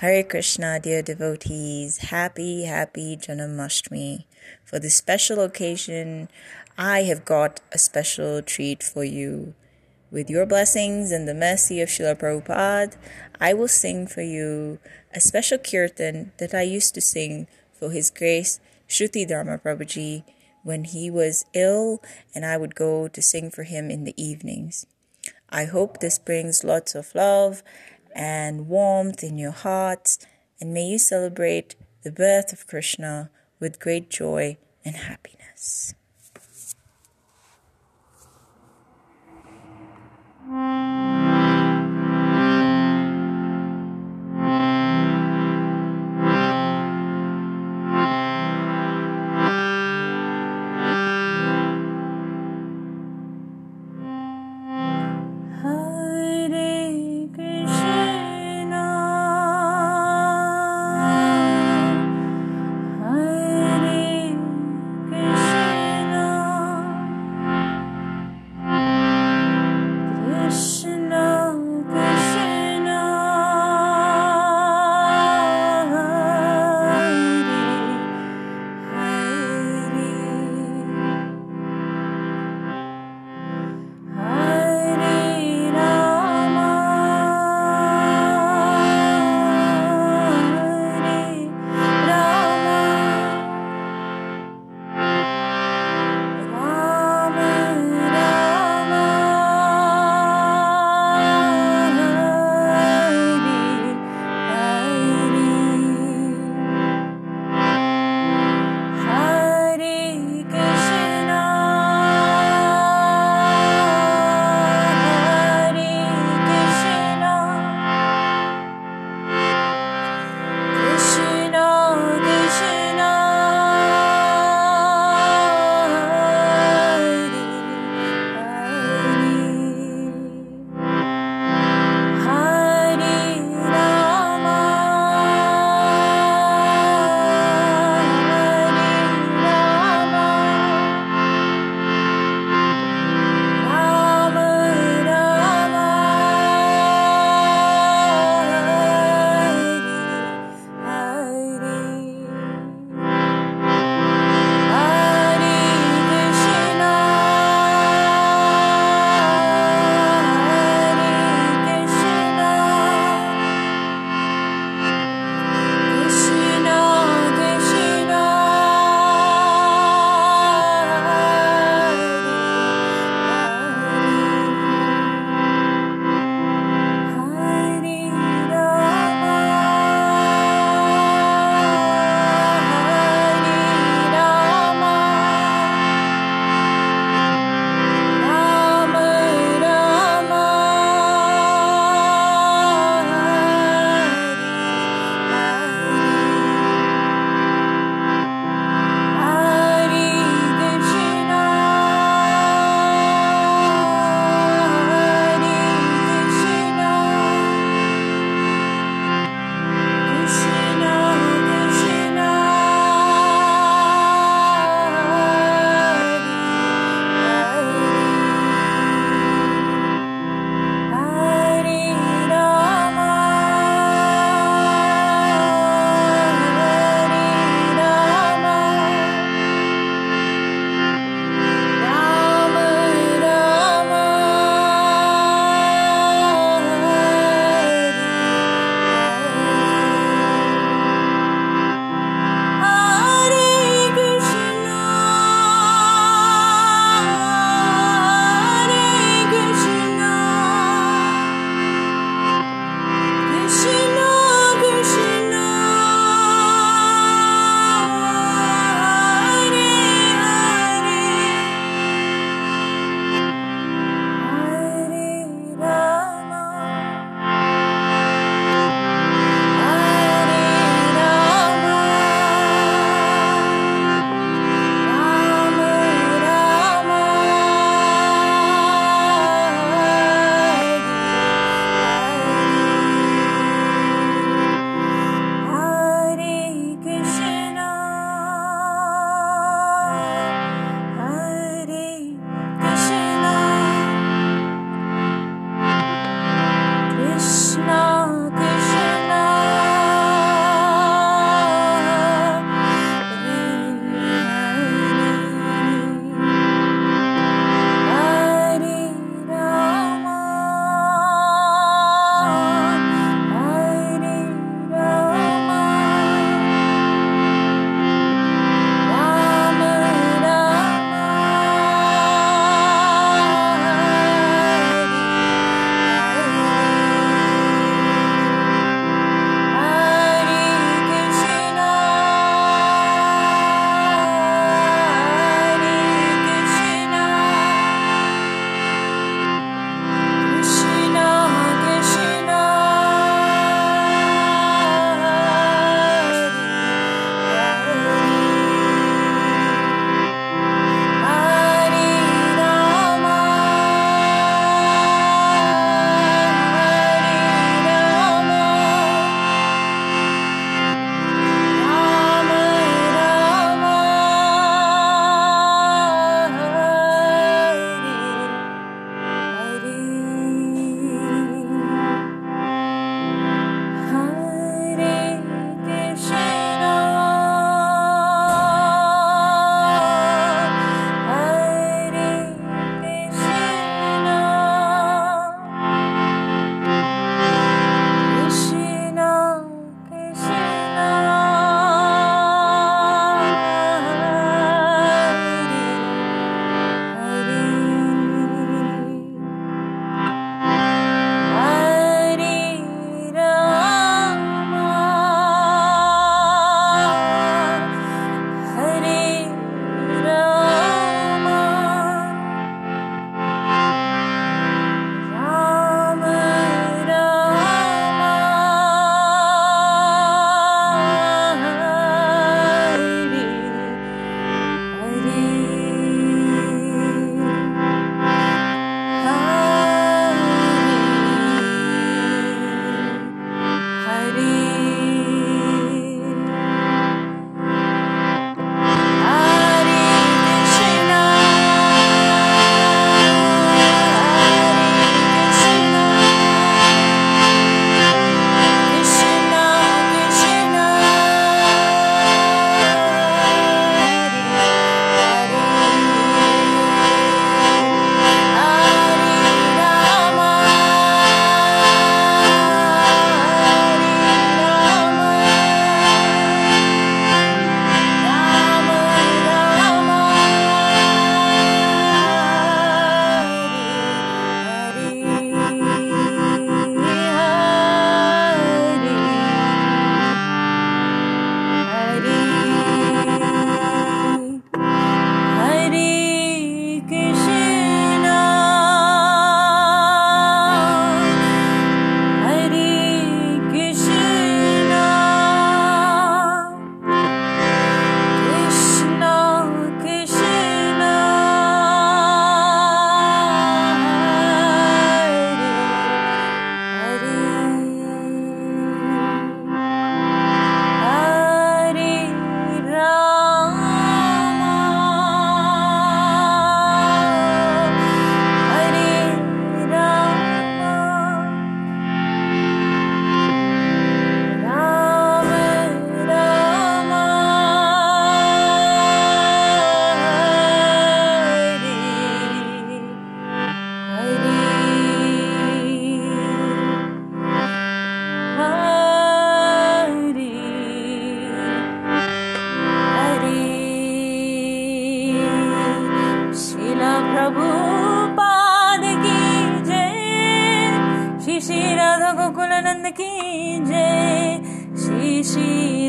Hare Krishna, dear devotees. Happy, happy Janmashtami. For this special occasion, I have got a special treat for you. With your blessings and the mercy of Srila Prabhupada, I will sing for you a special kirtan that I used to sing for His Grace Shruti Dharma Prabhuji when he was ill, and I would go to sing for him in the evenings. I hope this brings lots of love and warmth in your hearts, and may you celebrate the birth of Krishna with great joy and happiness.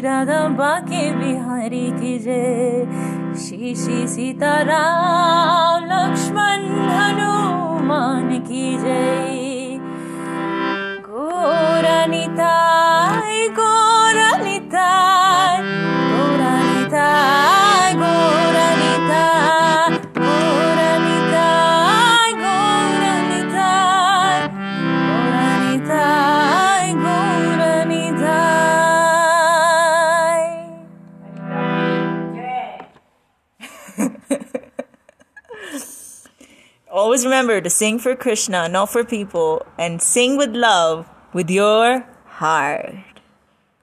Radha Banke Bihari की जय। Shri Shri Sitaram Lakshman Always remember to sing for Krishna, not for people, and sing with love with your heart.